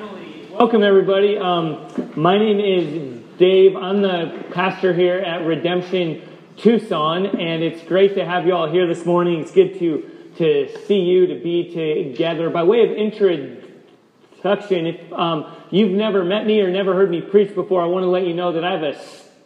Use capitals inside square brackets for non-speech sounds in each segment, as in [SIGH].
Welcome everybody. Um, my name is Dave. I'm the pastor here at Redemption Tucson, and it's great to have you all here this morning. It's good to to see you, to be together. By way of introduction, if um, you've never met me or never heard me preach before, I want to let you know that I have a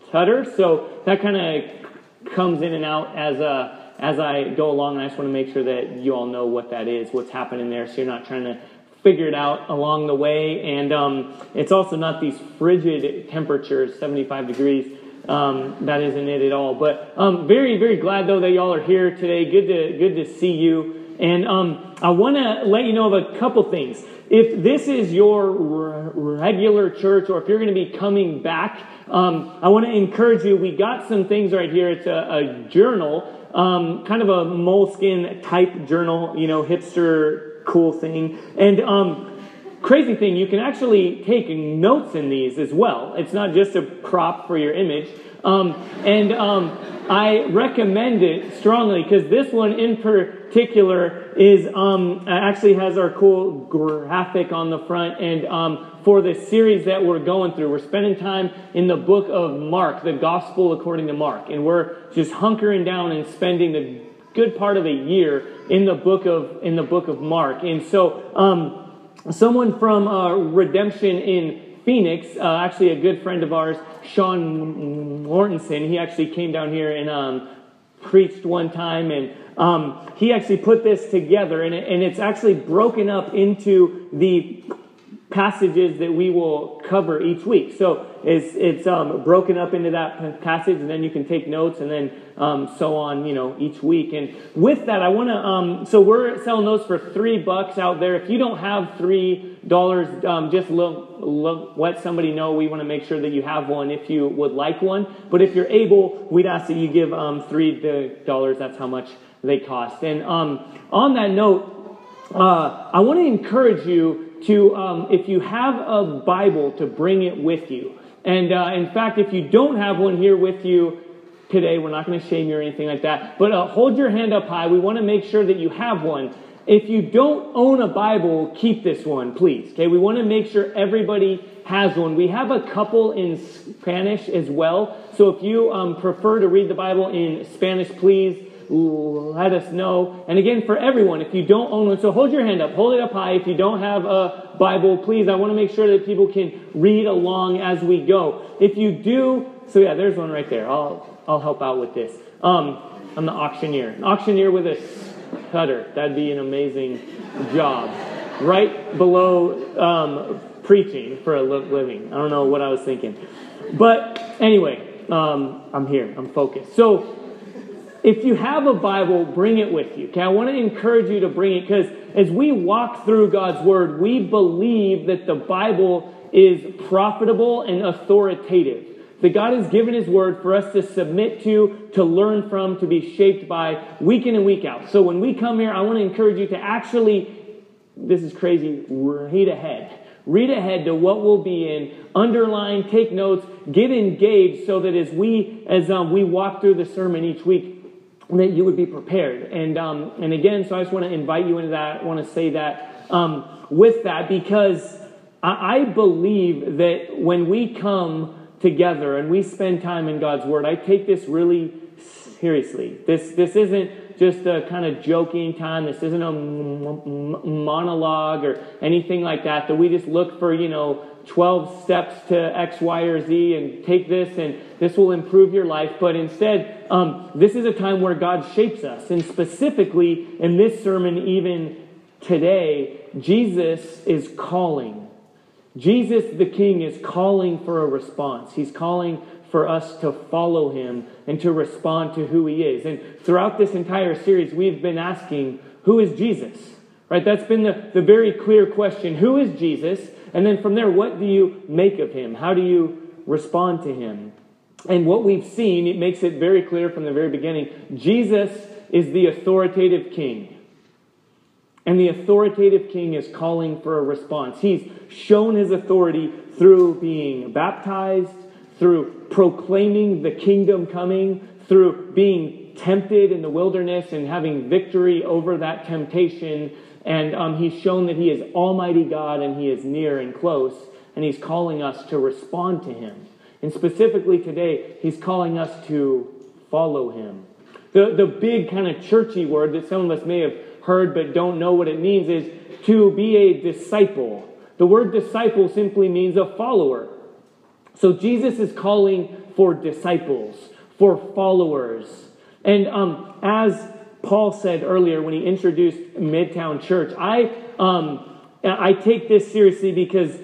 stutter, so that kind of comes in and out as a as I go along, I just want to make sure that you all know what that is, what's happening there, so you're not trying to figure it out along the way. And um, it's also not these frigid temperatures, 75 degrees. Um, that isn't it at all. But um, very, very glad though that y'all are here today. Good to good to see you. And um, I want to let you know of a couple things. If this is your regular church, or if you're going to be coming back, um, I want to encourage you. We got some things right here. It's a, a journal um, kind of a moleskin type journal, you know, hipster cool thing. And um, crazy thing, you can actually take notes in these as well. It's not just a prop for your image. Um, and um, I recommend it strongly because this one in particular is um, actually has our cool graphic on the front and um, for the series that we're going through. We're spending time in the book of Mark, the gospel according to Mark. And we're just hunkering down and spending the good part of a year in the book of, in the book of Mark. And so, um, someone from uh, Redemption in Phoenix, uh, actually a good friend of ours, Sean Mortensen, he actually came down here and um, preached one time and um, he actually put this together and, it, and it's actually broken up into the passages that we will cover each week. So it's, it's um, broken up into that passage, and then you can take notes, and then um, so on, you know, each week. And with that, I want to. Um, so we're selling those for three bucks out there. If you don't have three dollars, um, just look, look, let somebody know. We want to make sure that you have one if you would like one. But if you're able, we'd ask that you give um, three dollars. That's how much they cost. And um, on that note. Uh, I want to encourage you to, um, if you have a Bible, to bring it with you. And uh, in fact, if you don't have one here with you today, we're not going to shame you or anything like that, but uh, hold your hand up high. We want to make sure that you have one. If you don't own a Bible, keep this one, please. Okay, we want to make sure everybody has one. We have a couple in Spanish as well. So if you um, prefer to read the Bible in Spanish, please let us know. And again, for everyone, if you don't own one, so hold your hand up, hold it up high. If you don't have a Bible, please, I want to make sure that people can read along as we go. If you do, so yeah, there's one right there. I'll, I'll help out with this. Um, I'm the auctioneer. An auctioneer with a cutter. That'd be an amazing job. Right below um, preaching for a living. I don't know what I was thinking. But anyway, um, I'm here. I'm focused. So if you have a Bible, bring it with you. Okay, I want to encourage you to bring it because as we walk through God's Word, we believe that the Bible is profitable and authoritative. That God has given His Word for us to submit to, to learn from, to be shaped by week in and week out. So when we come here, I want to encourage you to actually, this is crazy, read ahead. Read ahead to what we'll be in, underline, take notes, get engaged so that as we, as um, we walk through the sermon each week, that you would be prepared. And, um, and again, so I just want to invite you into that. I want to say that um, with that because I, I believe that when we come together and we spend time in God's Word, I take this really seriously. This, this isn't just a kind of joking time. This isn't a monologue or anything like that, that we just look for, you know, 12 steps to X, Y, or Z and take this and this will improve your life. But instead, um, this is a time where God shapes us. And specifically in this sermon, even today, Jesus is calling. Jesus the King is calling for a response. He's calling for us to follow him and to respond to who he is. And throughout this entire series, we've been asking, who is Jesus? Right? That's been the, the very clear question. Who is Jesus? And then from there, what do you make of him? How do you respond to him? And what we've seen, it makes it very clear from the very beginning Jesus is the authoritative king. And the authoritative king is calling for a response. He's shown his authority through being baptized, through proclaiming the kingdom coming, through being tempted in the wilderness and having victory over that temptation, And um, he's shown that he is Almighty God and he is near and close, and he's calling us to respond to him. And specifically today, he's calling us to follow him. The, the big kind of churchy word that some of us may have heard but don't know what it means is to be a disciple. The word disciple simply means a follower. So Jesus is calling for disciples, for followers. And um, as Paul said earlier when he introduced Midtown Church, I, um, I take this seriously because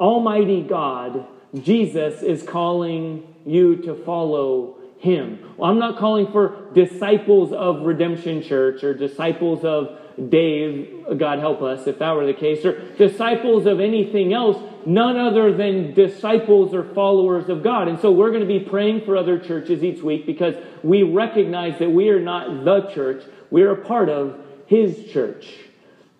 Almighty God, Jesus, is calling you to follow him. Well, I'm not calling for disciples of Redemption Church or disciples of Dave, God help us if that were the case, or disciples of anything else, none other than disciples or followers of God. And so we're going to be praying for other churches each week because we recognize that we are not the church, we're a part of His church.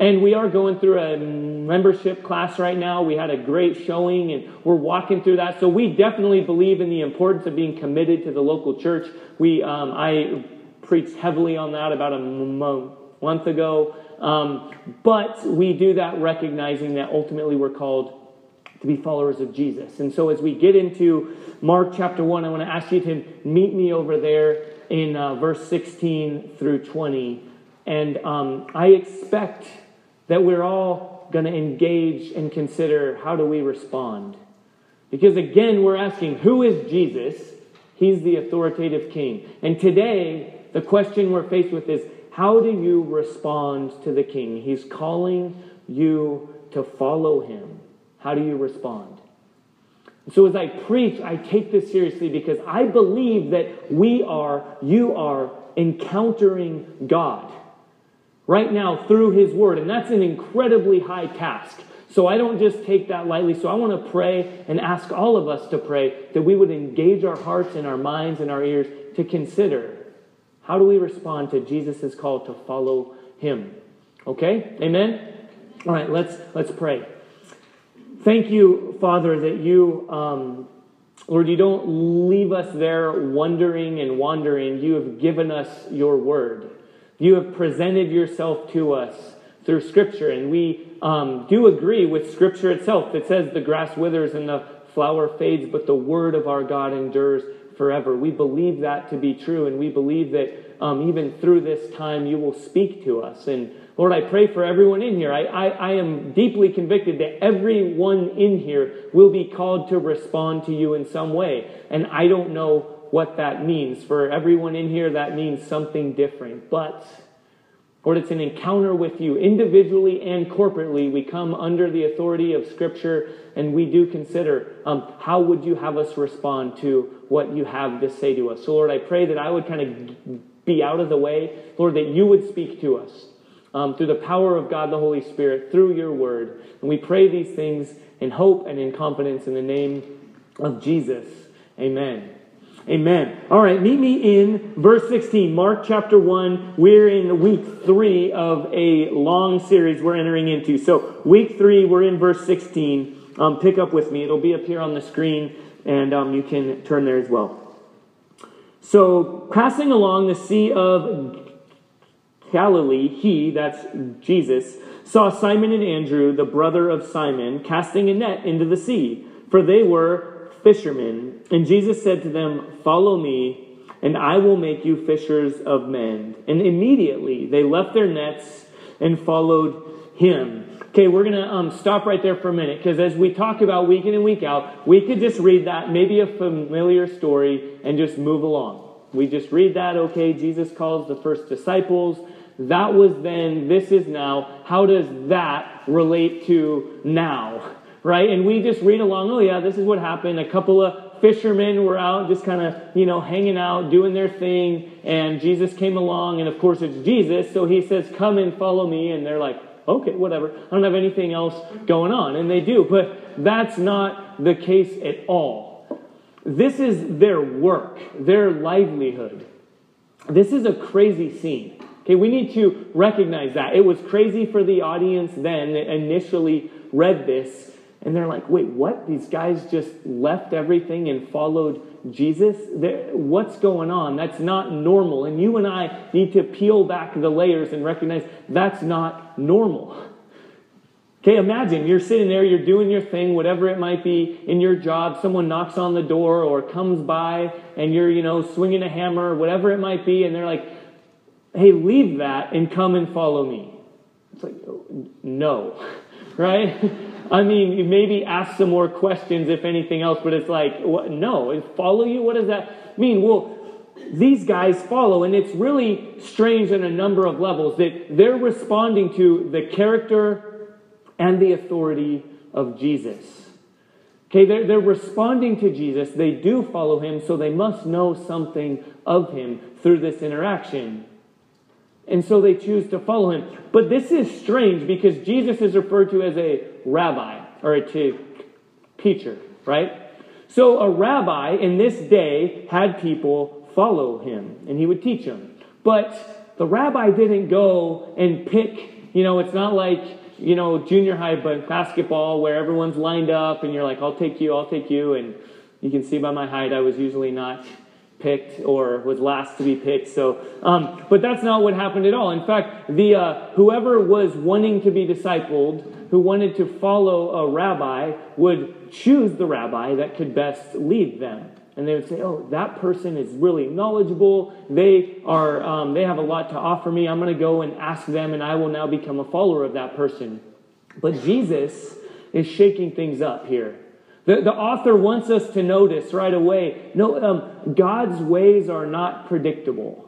And we are going through a membership class right now. We had a great showing and we're walking through that. So we definitely believe in the importance of being committed to the local church. We, um, I preached heavily on that about a month ago. Um, but we do that recognizing that ultimately we're called to be followers of Jesus. And so as we get into Mark chapter 1, I want to ask you to meet me over there in uh, verse 16 through 20. And um, I expect that we're all going to engage and consider how do we respond. Because again, we're asking, who is Jesus? He's the authoritative king. And today, the question we're faced with is, how do you respond to the king? He's calling you to follow him. How do you respond? So, as I preach, I take this seriously because I believe that we are, you are, encountering God right now through His Word. And that's an incredibly high task. So, I don't just take that lightly. So, I want to pray and ask all of us to pray that we would engage our hearts and our minds and our ears to consider how do we respond to Jesus' call to follow him? Okay? Amen? All right, let's, let's pray. Thank you, Father, that you, um, Lord, you don't leave us there wondering and wandering. You have given us your word. You have presented yourself to us through Scripture, and we um, do agree with Scripture itself that says the grass withers and the flower fades, but the word of our God endures forever. We believe that to be true, and we believe that um, even through this time you will speak to us. And Lord, I pray for everyone in here. I, I, I am deeply convicted that everyone in here will be called to respond to you in some way. And I don't know what that means. For everyone in here, that means something different. But Lord, it's an encounter with you individually and corporately. We come under the authority of Scripture and we do consider um, how would you have us respond to what you have to say to us. So, Lord, I pray that I would kind of be out of the way. Lord, that you would speak to us um, through the power of God the Holy Spirit, through your word. And we pray these things in hope and in confidence in the name of Jesus. Amen. Amen. All right, meet me in verse 16, Mark chapter 1. We're in week three of a long series we're entering into. So, week three, we're in verse 16. Um, pick up with me. It'll be up here on the screen, and um, you can turn there as well. So, passing along the Sea of Galilee, he, that's Jesus, saw Simon and Andrew, the brother of Simon, casting a net into the sea, for they were fishermen. And Jesus said to them, Follow me, and I will make you fishers of men. And immediately they left their nets and followed him. Okay, we're going to um, stop right there for a minute because as we talk about week in and week out, we could just read that, maybe a familiar story, and just move along. We just read that, okay, Jesus calls the first disciples. That was then, this is now. How does that relate to now? Right? And we just read along, oh, yeah, this is what happened. A couple of fishermen were out just kind of, you know, hanging out, doing their thing, and Jesus came along, and of course it's Jesus, so he says, come and follow me, and they're like, okay, whatever. I don't have anything else going on. And they do, but that's not the case at all. This is their work, their livelihood. This is a crazy scene. Okay, we need to recognize that. It was crazy for the audience then that initially read this, and they're like, wait, what? These guys just left everything and followed Jesus, what's going on? That's not normal. And you and I need to peel back the layers and recognize that's not normal. Okay, imagine you're sitting there, you're doing your thing, whatever it might be in your job. Someone knocks on the door or comes by and you're, you know, swinging a hammer, whatever it might be, and they're like, hey, leave that and come and follow me. It's like, oh, no, [LAUGHS] right? [LAUGHS] I mean, you maybe ask some more questions, if anything else, but it's like, what? no, follow you? What does that mean? Well, these guys follow, and it's really strange on a number of levels that they're responding to the character and the authority of Jesus. Okay, they're, they're responding to Jesus. They do follow him, so they must know something of him through this interaction. And so they choose to follow him. But this is strange because Jesus is referred to as a rabbi or a teacher, right? So a rabbi in this day had people follow him and he would teach them. But the rabbi didn't go and pick, you know, it's not like, you know, junior high basketball where everyone's lined up and you're like, I'll take you, I'll take you. And you can see by my height, I was usually not picked or was last to be picked. So, um, but that's not what happened at all. In fact, the uh, whoever was wanting to be discipled, who wanted to follow a rabbi, would choose the rabbi that could best lead them. And they would say, "Oh, that person is really knowledgeable. They are. Um, they have a lot to offer me. I'm going to go and ask them, and I will now become a follower of that person." But Jesus is shaking things up here. The, the author wants us to notice right away no, um, God's ways are not predictable.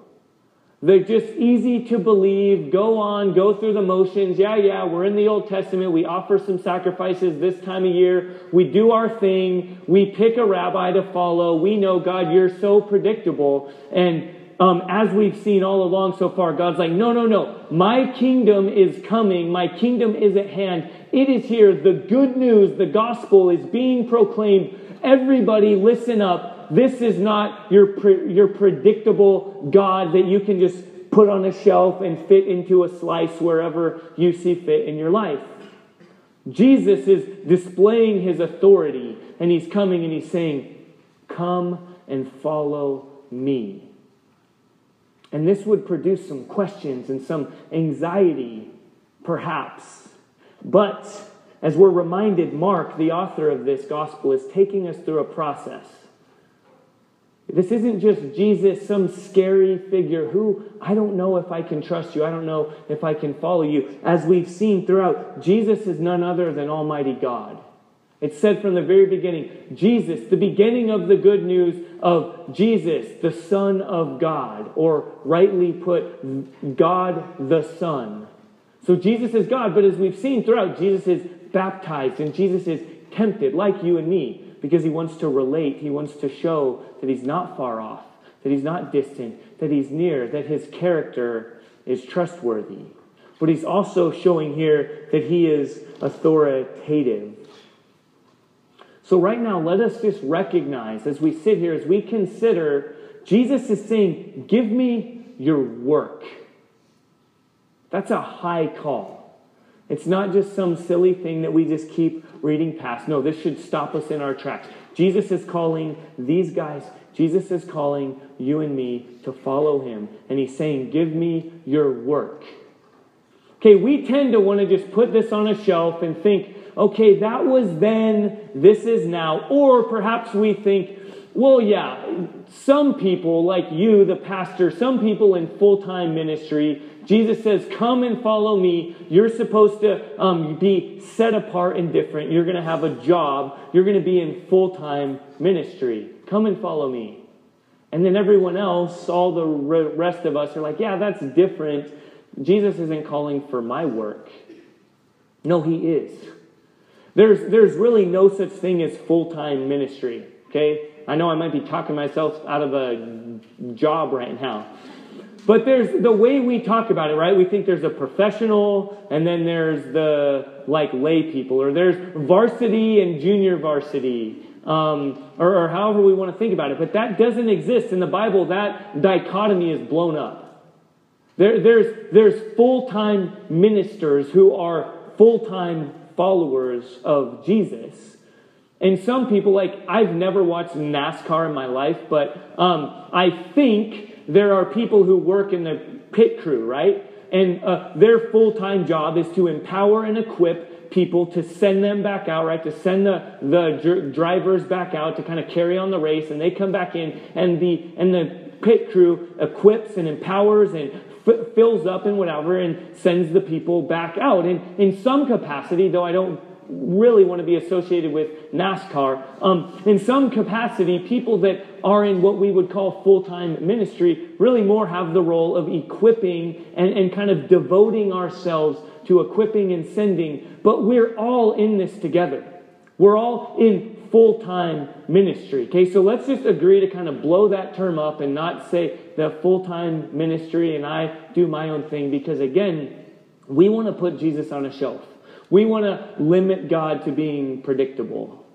They're just easy to believe. Go on, go through the motions. Yeah, yeah, we're in the Old Testament. We offer some sacrifices this time of year. We do our thing. We pick a rabbi to follow. We know, God, you're so predictable. And um, as we've seen all along so far, God's like, no, no, no. My kingdom is coming. My kingdom is at hand. It is here. The good news, the gospel is being proclaimed. Everybody listen up. This is not your, pre- your predictable God that you can just put on a shelf and fit into a slice wherever you see fit in your life. Jesus is displaying his authority and he's coming and he's saying, Come and follow me. And this would produce some questions and some anxiety, perhaps. But as we're reminded, Mark, the author of this gospel, is taking us through a process. This isn't just Jesus, some scary figure who I don't know if I can trust you. I don't know if I can follow you. As we've seen throughout, Jesus is none other than Almighty God. It said from the very beginning, Jesus, the beginning of the good news of Jesus, the Son of God, or rightly put, God the Son. So Jesus is God, but as we've seen throughout, Jesus is baptized and Jesus is tempted, like you and me, because he wants to relate. He wants to show that he's not far off, that he's not distant, that he's near, that his character is trustworthy. But he's also showing here that he is authoritative. So, right now, let us just recognize as we sit here, as we consider, Jesus is saying, Give me your work. That's a high call. It's not just some silly thing that we just keep reading past. No, this should stop us in our tracks. Jesus is calling these guys, Jesus is calling you and me to follow him. And he's saying, Give me your work. Okay, we tend to want to just put this on a shelf and think, okay, that was then, this is now. Or perhaps we think, well, yeah, some people, like you, the pastor, some people in full time ministry, Jesus says, Come and follow me. You're supposed to um, be set apart and different. You're going to have a job. You're going to be in full time ministry. Come and follow me. And then everyone else, all the rest of us, are like, Yeah, that's different. Jesus isn't calling for my work. No, he is. There's, there's really no such thing as full time ministry, okay? I know I might be talking myself out of a job right now. But there's the way we talk about it, right? We think there's a professional and then there's the like lay people, or there's varsity and junior varsity, um, or, or however we want to think about it. But that doesn't exist. In the Bible, that dichotomy is blown up. There, there's there's full time ministers who are full time followers of Jesus. And some people, like, I've never watched NASCAR in my life, but um, I think there are people who work in the pit crew, right? And uh, their full time job is to empower and equip people to send them back out, right? To send the, the dr- drivers back out to kind of carry on the race, and they come back in, and the, and the pit crew equips and empowers and f- fills up and whatever and sends the people back out. And in some capacity, though I don't really want to be associated with NASCAR. Um, in some capacity, people that are in what we would call full time ministry really more have the role of equipping and, and kind of devoting ourselves to equipping and sending. But we're all in this together. We're all in full time ministry. Okay, so let's just agree to kind of blow that term up and not say the full time ministry and I do my own thing because, again, we want to put Jesus on a shelf. We want to limit God to being predictable.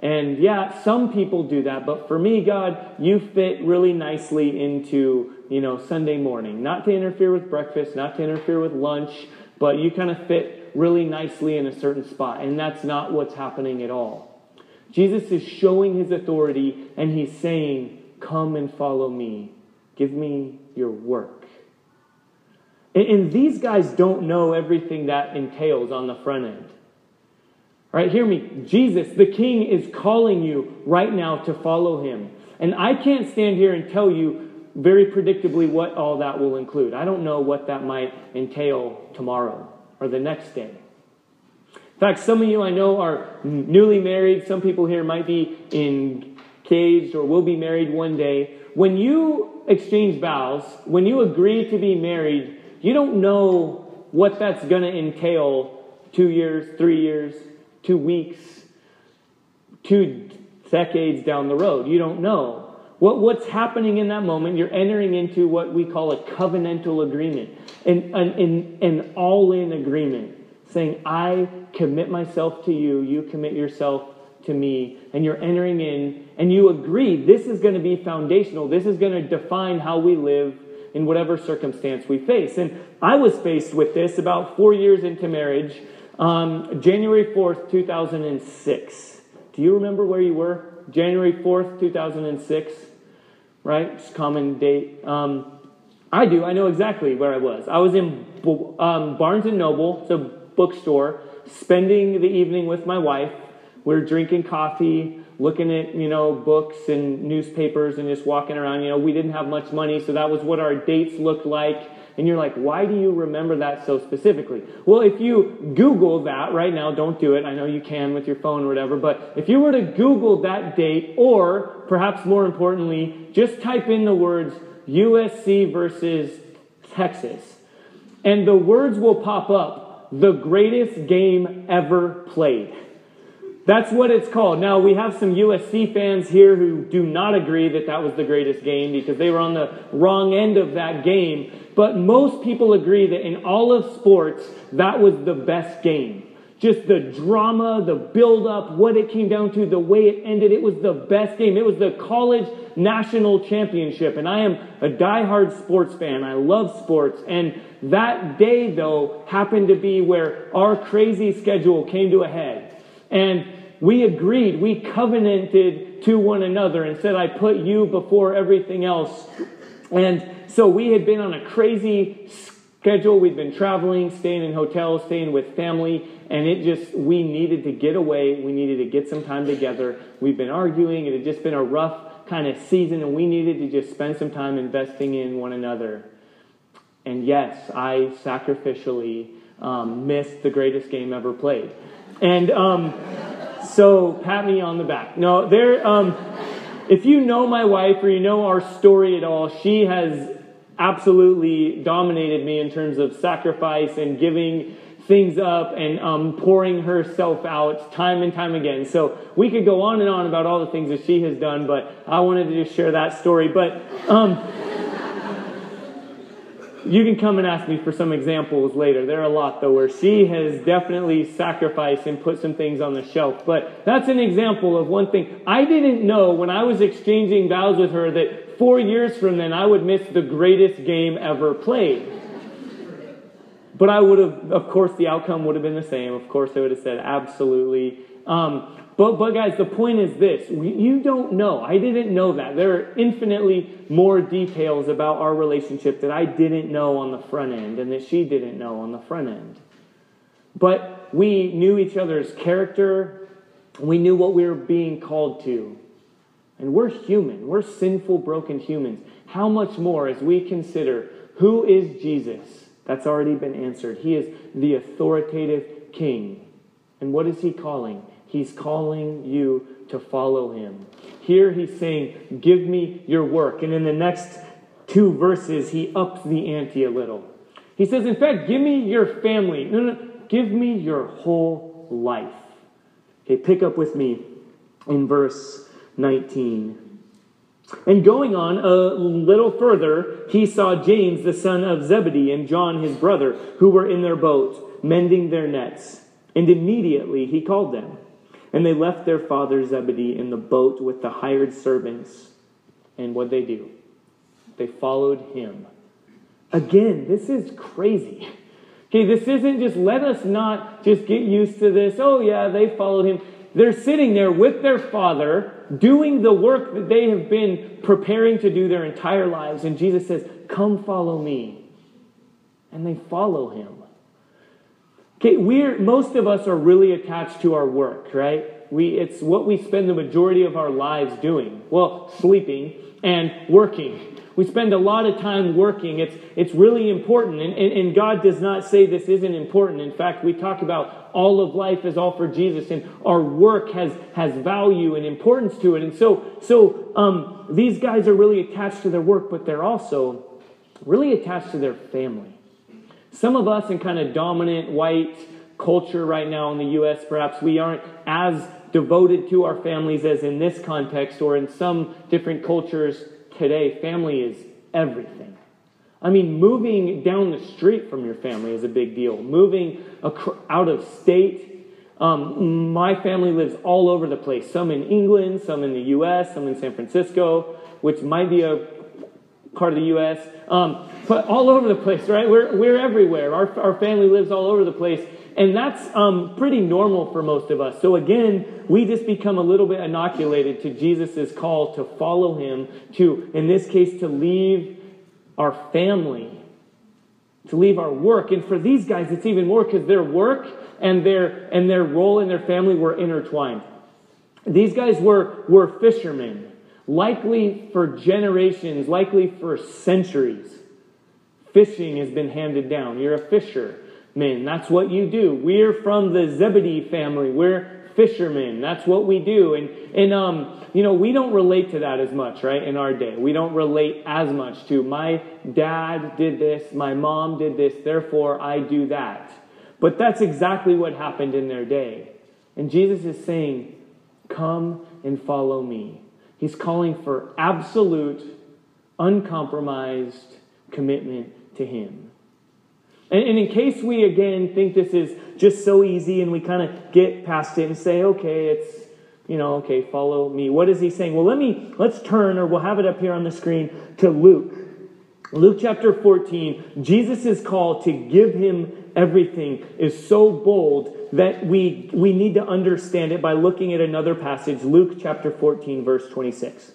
And yeah, some people do that, but for me, God, you fit really nicely into, you know, Sunday morning. Not to interfere with breakfast, not to interfere with lunch, but you kind of fit really nicely in a certain spot. And that's not what's happening at all. Jesus is showing his authority and he's saying, Come and follow me. Give me your work. And, these guys don't know everything that entails on the front end. All right, hear me. Jesus, the King, is calling you right now to follow him. And I can't stand here and tell you very predictably what all that will include. I don't know what that might entail tomorrow or the next day. In fact, some of you I know are newly married. Some people here might be engaged or will be married one day. When you exchange vows, when you agree to be married, you don't know what that's going to entail two years, three years, two weeks, two decades down the road. You don't know. What, what's happening in that moment, you're entering into what we call a covenantal agreement, an, an, an all in agreement, saying, I commit myself to you, you commit yourself to me, and you're entering in, and you agree this is going to be foundational, this is going to define how we live in whatever circumstance we face. And I was faced with this about four years into marriage, um, January 4th, 2006. Do you remember where you were? January 4th, 2006, right? Just common date. Um, I do. I know exactly where I was. I was in um, Barnes and Noble, it's a bookstore, spending the evening with my wife. We we're drinking coffee looking at, you know, books and newspapers and just walking around. You know, we didn't have much money, so that was what our dates looked like. And you're like, why do you remember that so specifically? Well, if you Google that right now, don't do it. I know you can with your phone or whatever, but if you were to Google that date, or perhaps more importantly, just type in the words USC versus Texas, and the words will pop up the greatest game ever played. That's what it's called. Now, we have some USC fans here who do not agree that that was the greatest game because they were on the wrong end of that game. But most people agree that in all of sports, that was the best game. Just the drama, the build up, what it came down to, the way it ended. It was the best game. It was the college national championship. And I am a die-hard sports fan. I love sports. And that day, though, happened to be where our crazy schedule came to a head. And we agreed, we covenanted to one another and said, I put you before everything else. And so we had been on a crazy schedule. We'd been traveling, staying in hotels, staying with family, and it just, we needed to get away. We needed to get some time together. We've been arguing. It had just been a rough kind of season, and we needed to just spend some time investing in one another. And yes, I sacrificially um, missed the greatest game ever played. And, um, so pat me on the back. No, there. Um, if you know my wife or you know our story at all, she has absolutely dominated me in terms of sacrifice and giving things up and um, pouring herself out time and time again. So we could go on and on about all the things that she has done, but I wanted to just share that story. But um, you can come and ask me for some examples later. There are a lot, though, where she has definitely sacrificed and put some things on the shelf. But that's an example of one thing. I didn't know when I was exchanging vows with her that four years from then I would miss the greatest game ever played. But I would have, of course, the outcome would have been the same. Of course, I would have said absolutely. Um, but, but guys, the point is this you don't know. I didn't know that. There are infinitely more details about our relationship that I didn't know on the front end and that she didn't know on the front end. But we knew each other's character, we knew what we were being called to. And we're human, we're sinful, broken humans. How much more as we consider who is Jesus? That's already been answered. He is the authoritative king. And what is he calling? He's calling you to follow him. Here he's saying, Give me your work. And in the next two verses, he ups the ante a little. He says, In fact, give me your family. No, no, give me your whole life. Okay, pick up with me in verse 19. And going on a little further, he saw James, the son of Zebedee, and John, his brother, who were in their boat, mending their nets. And immediately he called them. And they left their father Zebedee in the boat with the hired servants. And what they do? They followed him. Again, this is crazy. Okay, this isn't just let us not just get used to this. Oh, yeah, they followed him. They're sitting there with their father, doing the work that they have been preparing to do their entire lives. And Jesus says, Come follow me. And they follow him. Okay, we're most of us are really attached to our work, right? We it's what we spend the majority of our lives doing. Well, sleeping and working. We spend a lot of time working. It's, it's really important. And, and, and, God does not say this isn't important. In fact, we talk about all of life is all for Jesus, and our work has, has value and importance to it. And so, so um, these guys are really attached to their work, but they're also really attached to their family. Some of us in kind of dominant white culture right now in the U.S., perhaps we aren't as devoted to our families as in this context or in some different cultures today. Family is everything. I mean, moving down the street from your family is a big deal. Moving out of state. Um, my family lives all over the place. Some in England, some in the U.S., some in San Francisco, which might be a part of the U.S. Um, but all over the place, right? We're, we're everywhere. Our, our family lives all over the place. And that's um, pretty normal for most of us. So again, we just become a little bit inoculated to Jesus' call to follow him, to, in this case, to leave our family, to leave our work. And for these guys, it's even more because their work and their, and their role in their family were intertwined. These guys were, were fishermen, likely for generations, likely for centuries. Fishing has been handed down. You're a fisherman. That's what you do. We're from the Zebedee family. We're fishermen. That's what we do. And, and um, you know, we don't relate to that as much, right, in our day. We don't relate as much to my dad did this, my mom did this, therefore I do that. But that's exactly what happened in their day. And Jesus is saying, Come and follow me. He's calling for absolute, uncompromised commitment to Him. And, and in case we again think this is just so easy and we kind of get past it and say, okay, it's, you know, okay, follow me. What is he saying? Well, let me, let's turn, or we'll have it up here on the screen, to Luke. Luke chapter 14, Jesus' call to give him everything is so bold that we, we need to understand it by looking at another passage, Luke chapter 14, verse 26.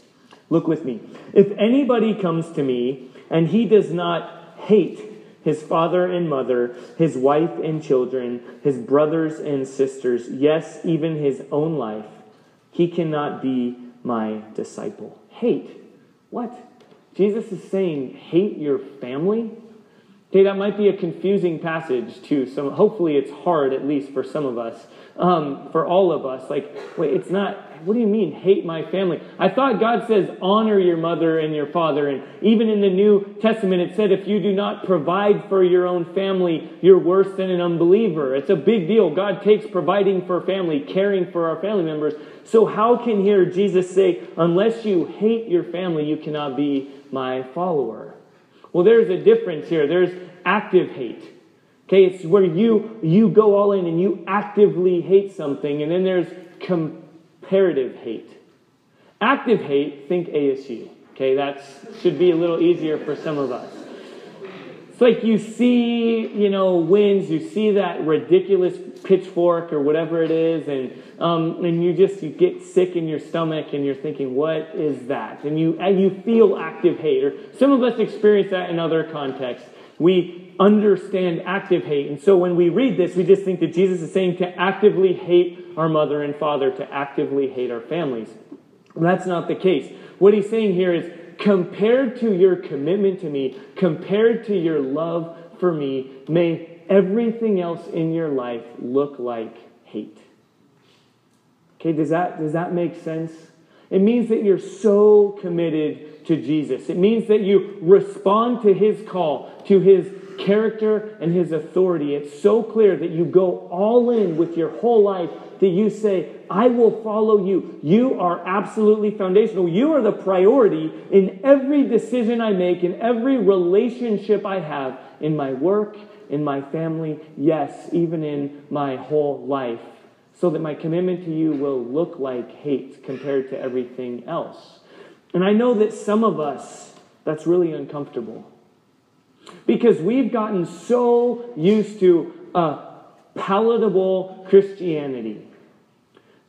Look with me. If anybody comes to me and he does not hate his father and mother, his wife and children, his brothers and sisters, yes, even his own life, he cannot be my disciple. Hate. What? Jesus is saying, hate your family? Okay, that might be a confusing passage to some. Hopefully, it's hard, at least for some of us. Um, for all of us, like, wait, it's not what do you mean, hate my family? I thought God says, honor your mother and your father. And even in the New Testament, it said, if you do not provide for your own family, you're worse than an unbeliever. It's a big deal. God takes providing for family, caring for our family members. So, how can here Jesus say, unless you hate your family, you cannot be my follower? Well, there's a difference here. There's active hate. Okay, it's where you you go all in and you actively hate something, and then there's comparative hate. Active hate, think ASU. Okay, that should be a little easier for some of us. it's like you see, you know, wins, you see that ridiculous pitchfork or whatever it is, and um, and you just you get sick in your stomach, and you're thinking, what is that? And you and you feel active hate. Or some of us experience that in other contexts. We understand active hate, and so when we read this, we just think that Jesus is saying to actively hate our mother and father, to actively hate our families. that's not the case. What he's saying here is compared to your commitment to me, compared to your love for me, may everything else in your life look like hate. Okay, does that, does that make sense? It means that you're so committed to Jesus. It means that you respond to his call, to his character and his authority. It's so clear that you go all in with your whole life that you say, I will follow you. You are absolutely foundational. You are the priority in every decision I make, in every relationship I have, in my work, in my family, yes, even in my whole life, so that my commitment to you will look like hate compared to everything else. And I know that some of us, that's really uncomfortable. Because we've gotten so used to a palatable Christianity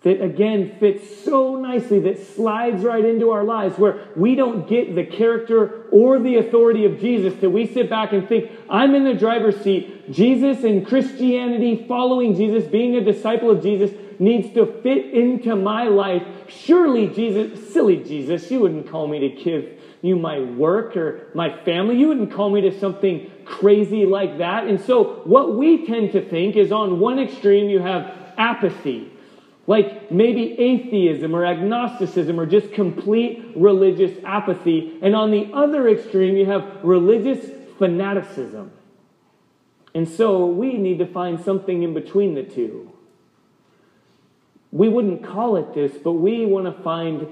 that again fits so nicely, that slides right into our lives, where we don't get the character or the authority of Jesus, that we sit back and think, I'm in the driver's seat. Jesus and Christianity, following Jesus, being a disciple of Jesus, needs to fit into my life. Surely, Jesus, silly Jesus, you wouldn't call me to give you my work or my family. You wouldn't call me to something crazy like that. And so, what we tend to think is on one extreme, you have apathy like maybe atheism or agnosticism or just complete religious apathy. And on the other extreme, you have religious fanaticism. And so we need to find something in between the two. We wouldn't call it this, but we want to find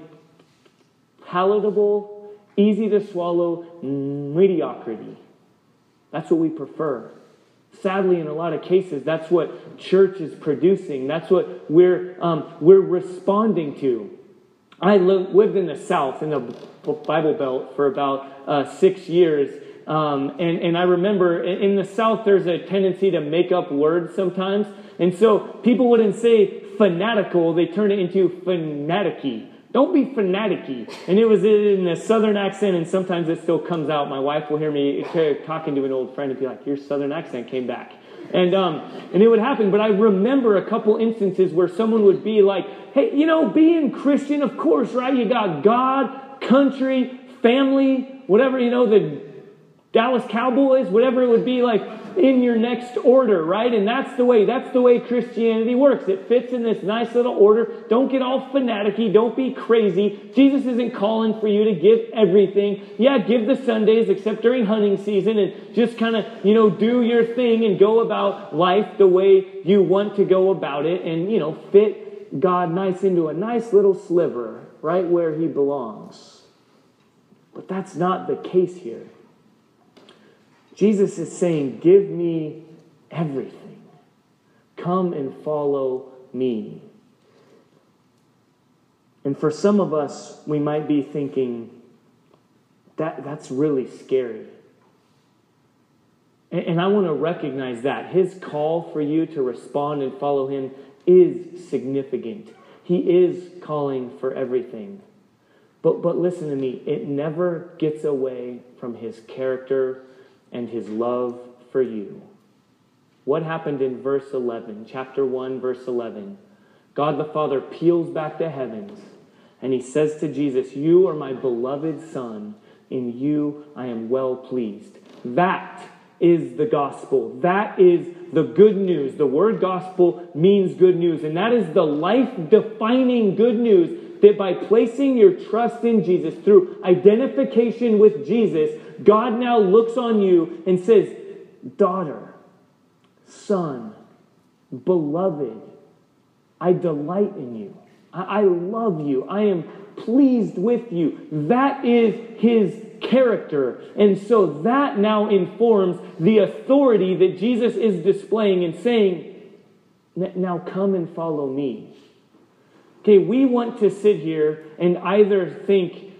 palatable, easy to swallow mediocrity. That's what we prefer. Sadly, in a lot of cases, that's what church is producing. That's what we're, um, we're responding to. I lived in the South, in the Bible Belt, for about uh, six years. Um, and, and I remember in the South, there's a tendency to make up words sometimes. And so people wouldn't say fanatical, they turn it into fanaticky. Don't be fanaticky. And it was in a southern accent, and sometimes it still comes out. My wife will hear me talking to an old friend and be like, Your southern accent came back. And, um, and it would happen. But I remember a couple instances where someone would be like, Hey, you know, being Christian, of course, right? You got God, country, family, whatever, you know, the Dallas Cowboys, whatever it would be like in your next order, right? And that's the way, that's the way Christianity works. It fits in this nice little order. Don't get all fanaticky. Don't be crazy. Jesus isn't calling for you to give everything. Yeah, give the Sundays except during hunting season and just kind of, you know, do your thing and go about life the way you want to go about it and, you know, fit God nice into a nice little sliver right where he belongs. But that's not the case here. Jesus is saying, Give me everything. Come and follow me. And for some of us, we might be thinking, that, that's really scary. And, and I want to recognize that. His call for you to respond and follow him is significant. He is calling for everything. But, but listen to me, it never gets away from his character and his love for you. What happened in verse 11, chapter 1, verse 11? God the Father peels back the heavens and he says to Jesus, You are my beloved Son. In you I am well pleased. That is the gospel. That is the good news. The word gospel means good news. And that is the life defining good news that by placing your trust in Jesus through identification with Jesus, God now looks on you and says, Daughter, son, beloved, I delight in you. I, I love you. I am pleased with you. That is his character. And so that now informs the authority that Jesus is displaying and saying, Now come and follow me. Okay, we want to sit here and either think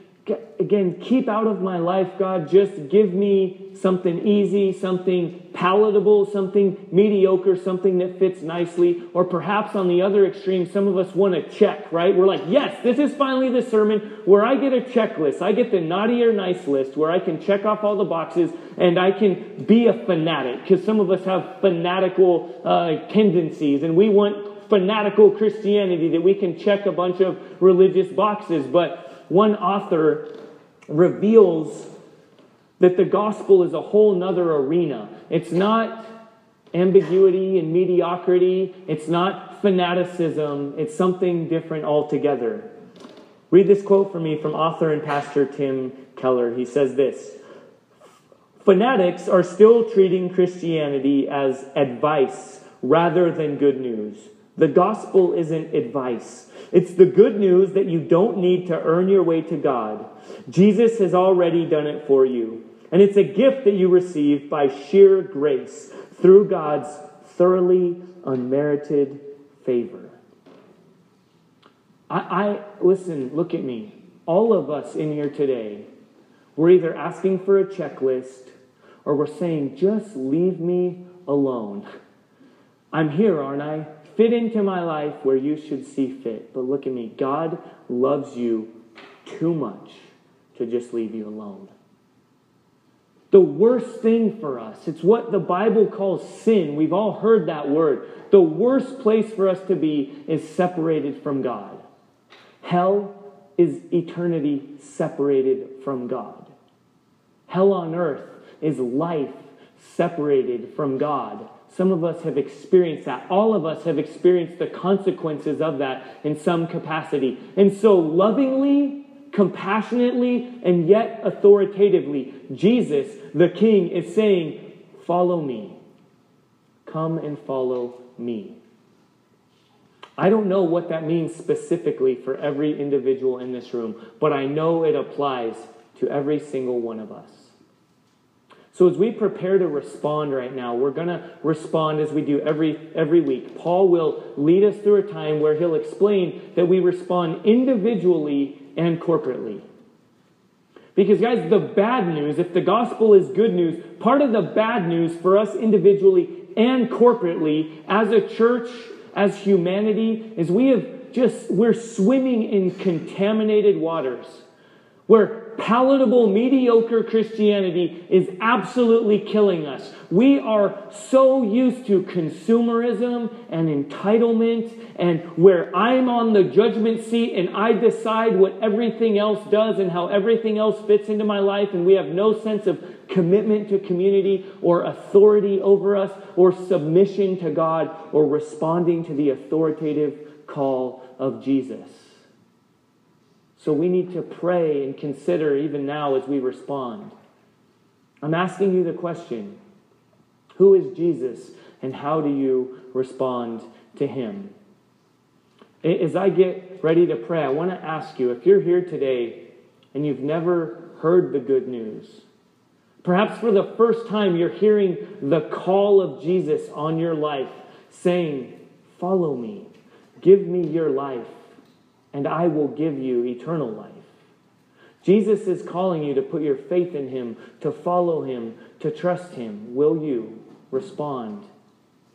again, keep out of my life, God. Just give me something easy, something palatable, something mediocre, something that fits nicely. Or perhaps on the other extreme, some of us want to check, right? We're like, yes, this is finally the sermon where I get a checklist. I get the naughty or nice list where I can check off all the boxes and I can be a fanatic because some of us have fanatical uh, tendencies and we want fanatical Christianity that we can check a bunch of religious boxes. But one author reveals that the gospel is a whole nother arena. It's not ambiguity and mediocrity, it's not fanaticism, it's something different altogether. Read this quote for me from author and pastor Tim Keller. He says this Fanatics are still treating Christianity as advice rather than good news. The gospel isn't advice. It's the good news that you don't need to earn your way to God. Jesus has already done it for you. And it's a gift that you receive by sheer grace through God's thoroughly unmerited favor. I, I listen, look at me. All of us in here today, we're either asking for a checklist or we're saying, just leave me alone. I'm here, aren't I? Fit into my life where you should see fit. But look at me. God loves you too much to just leave you alone. The worst thing for us, it's what the Bible calls sin. We've all heard that word. The worst place for us to be is separated from God. Hell is eternity separated from God. Hell on earth is life separated from God. Some of us have experienced that. All of us have experienced the consequences of that in some capacity. And so, lovingly, compassionately, and yet authoritatively, Jesus, the King, is saying, Follow me. Come and follow me. I don't know what that means specifically for every individual in this room, but I know it applies to every single one of us. So as we prepare to respond right now, we're going to respond as we do every every week. Paul will lead us through a time where he'll explain that we respond individually and corporately. Because guys, the bad news, if the gospel is good news, part of the bad news for us individually and corporately as a church, as humanity, is we have just we're swimming in contaminated waters where palatable, mediocre Christianity is absolutely killing us. We are so used to consumerism and entitlement, and where I'm on the judgment seat and I decide what everything else does and how everything else fits into my life, and we have no sense of commitment to community or authority over us or submission to God or responding to the authoritative call of Jesus. So we need to pray and consider even now as we respond. I'm asking you the question Who is Jesus and how do you respond to him? As I get ready to pray, I want to ask you if you're here today and you've never heard the good news, perhaps for the first time you're hearing the call of Jesus on your life saying, Follow me, give me your life and I will give you eternal life. Jesus is calling you to put your faith in him, to follow him, to trust him. Will you respond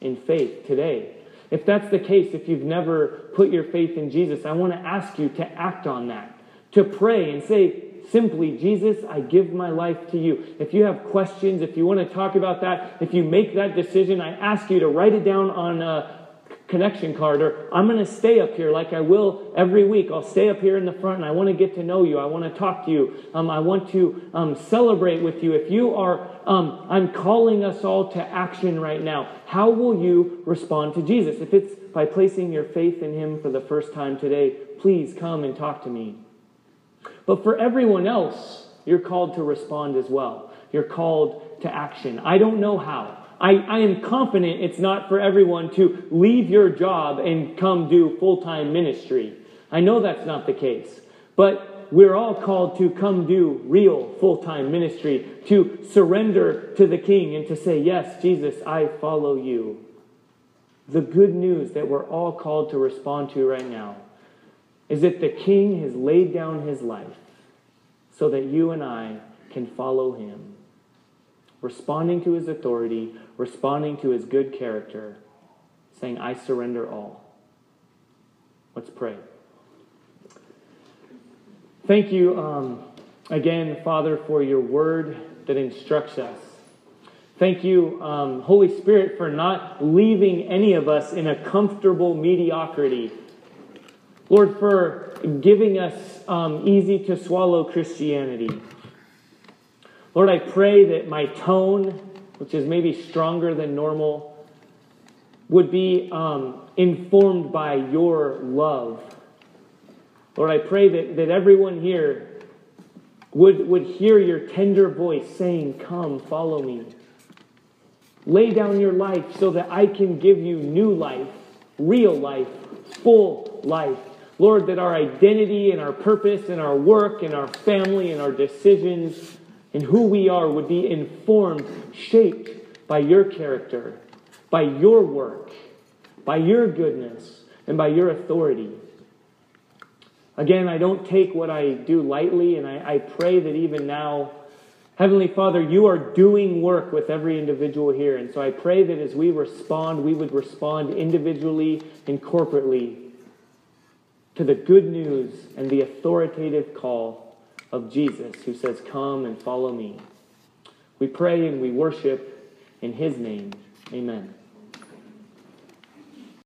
in faith today? If that's the case, if you've never put your faith in Jesus, I want to ask you to act on that, to pray and say, simply, Jesus, I give my life to you. If you have questions, if you want to talk about that, if you make that decision, I ask you to write it down on a, connection card, or I'm going to stay up here like I will every week. I'll stay up here in the front and I want to get to know you. I want to talk to you. Um, I want to um, celebrate with you. If you are, um, I'm calling us all to action right now. How will you respond to Jesus? If it's by placing your faith in Him for the first time today, please come and talk to me. But for everyone else, you're called to respond as well. You're called to action. I don't know how. I, I am confident it's not for everyone to leave your job and come do full time ministry. I know that's not the case. But we're all called to come do real full time ministry, to surrender to the King and to say, Yes, Jesus, I follow you. The good news that we're all called to respond to right now is that the King has laid down his life so that you and I can follow him, responding to his authority, responding to his good character, saying, I surrender all. Let's pray. Thank you um, again, Father, for your word that instructs us. Thank you, um, Holy Spirit, for not leaving any of us in a comfortable mediocrity. Lord, for giving us um, easy to swallow Christianity. Lord, I pray that my tone, which is maybe stronger than normal, would be um, informed by your love. Lord, I pray that, that everyone here would, would hear your tender voice saying, Come, follow me. Lay down your life so that I can give you new life, real life, full life. Lord, that our identity and our purpose and our work and our family and our decisions and who we are would be informed, shaped by your character, by your work, by your goodness, and by your authority. Again, I don't take what I do lightly, and I, I pray that even now, Heavenly Father, you are doing work with every individual here. And so I pray that as we respond, we would respond individually and corporately to the good news and the authoritative call of Jesus, who says, Come and follow me. We pray and we worship in his name. Amen.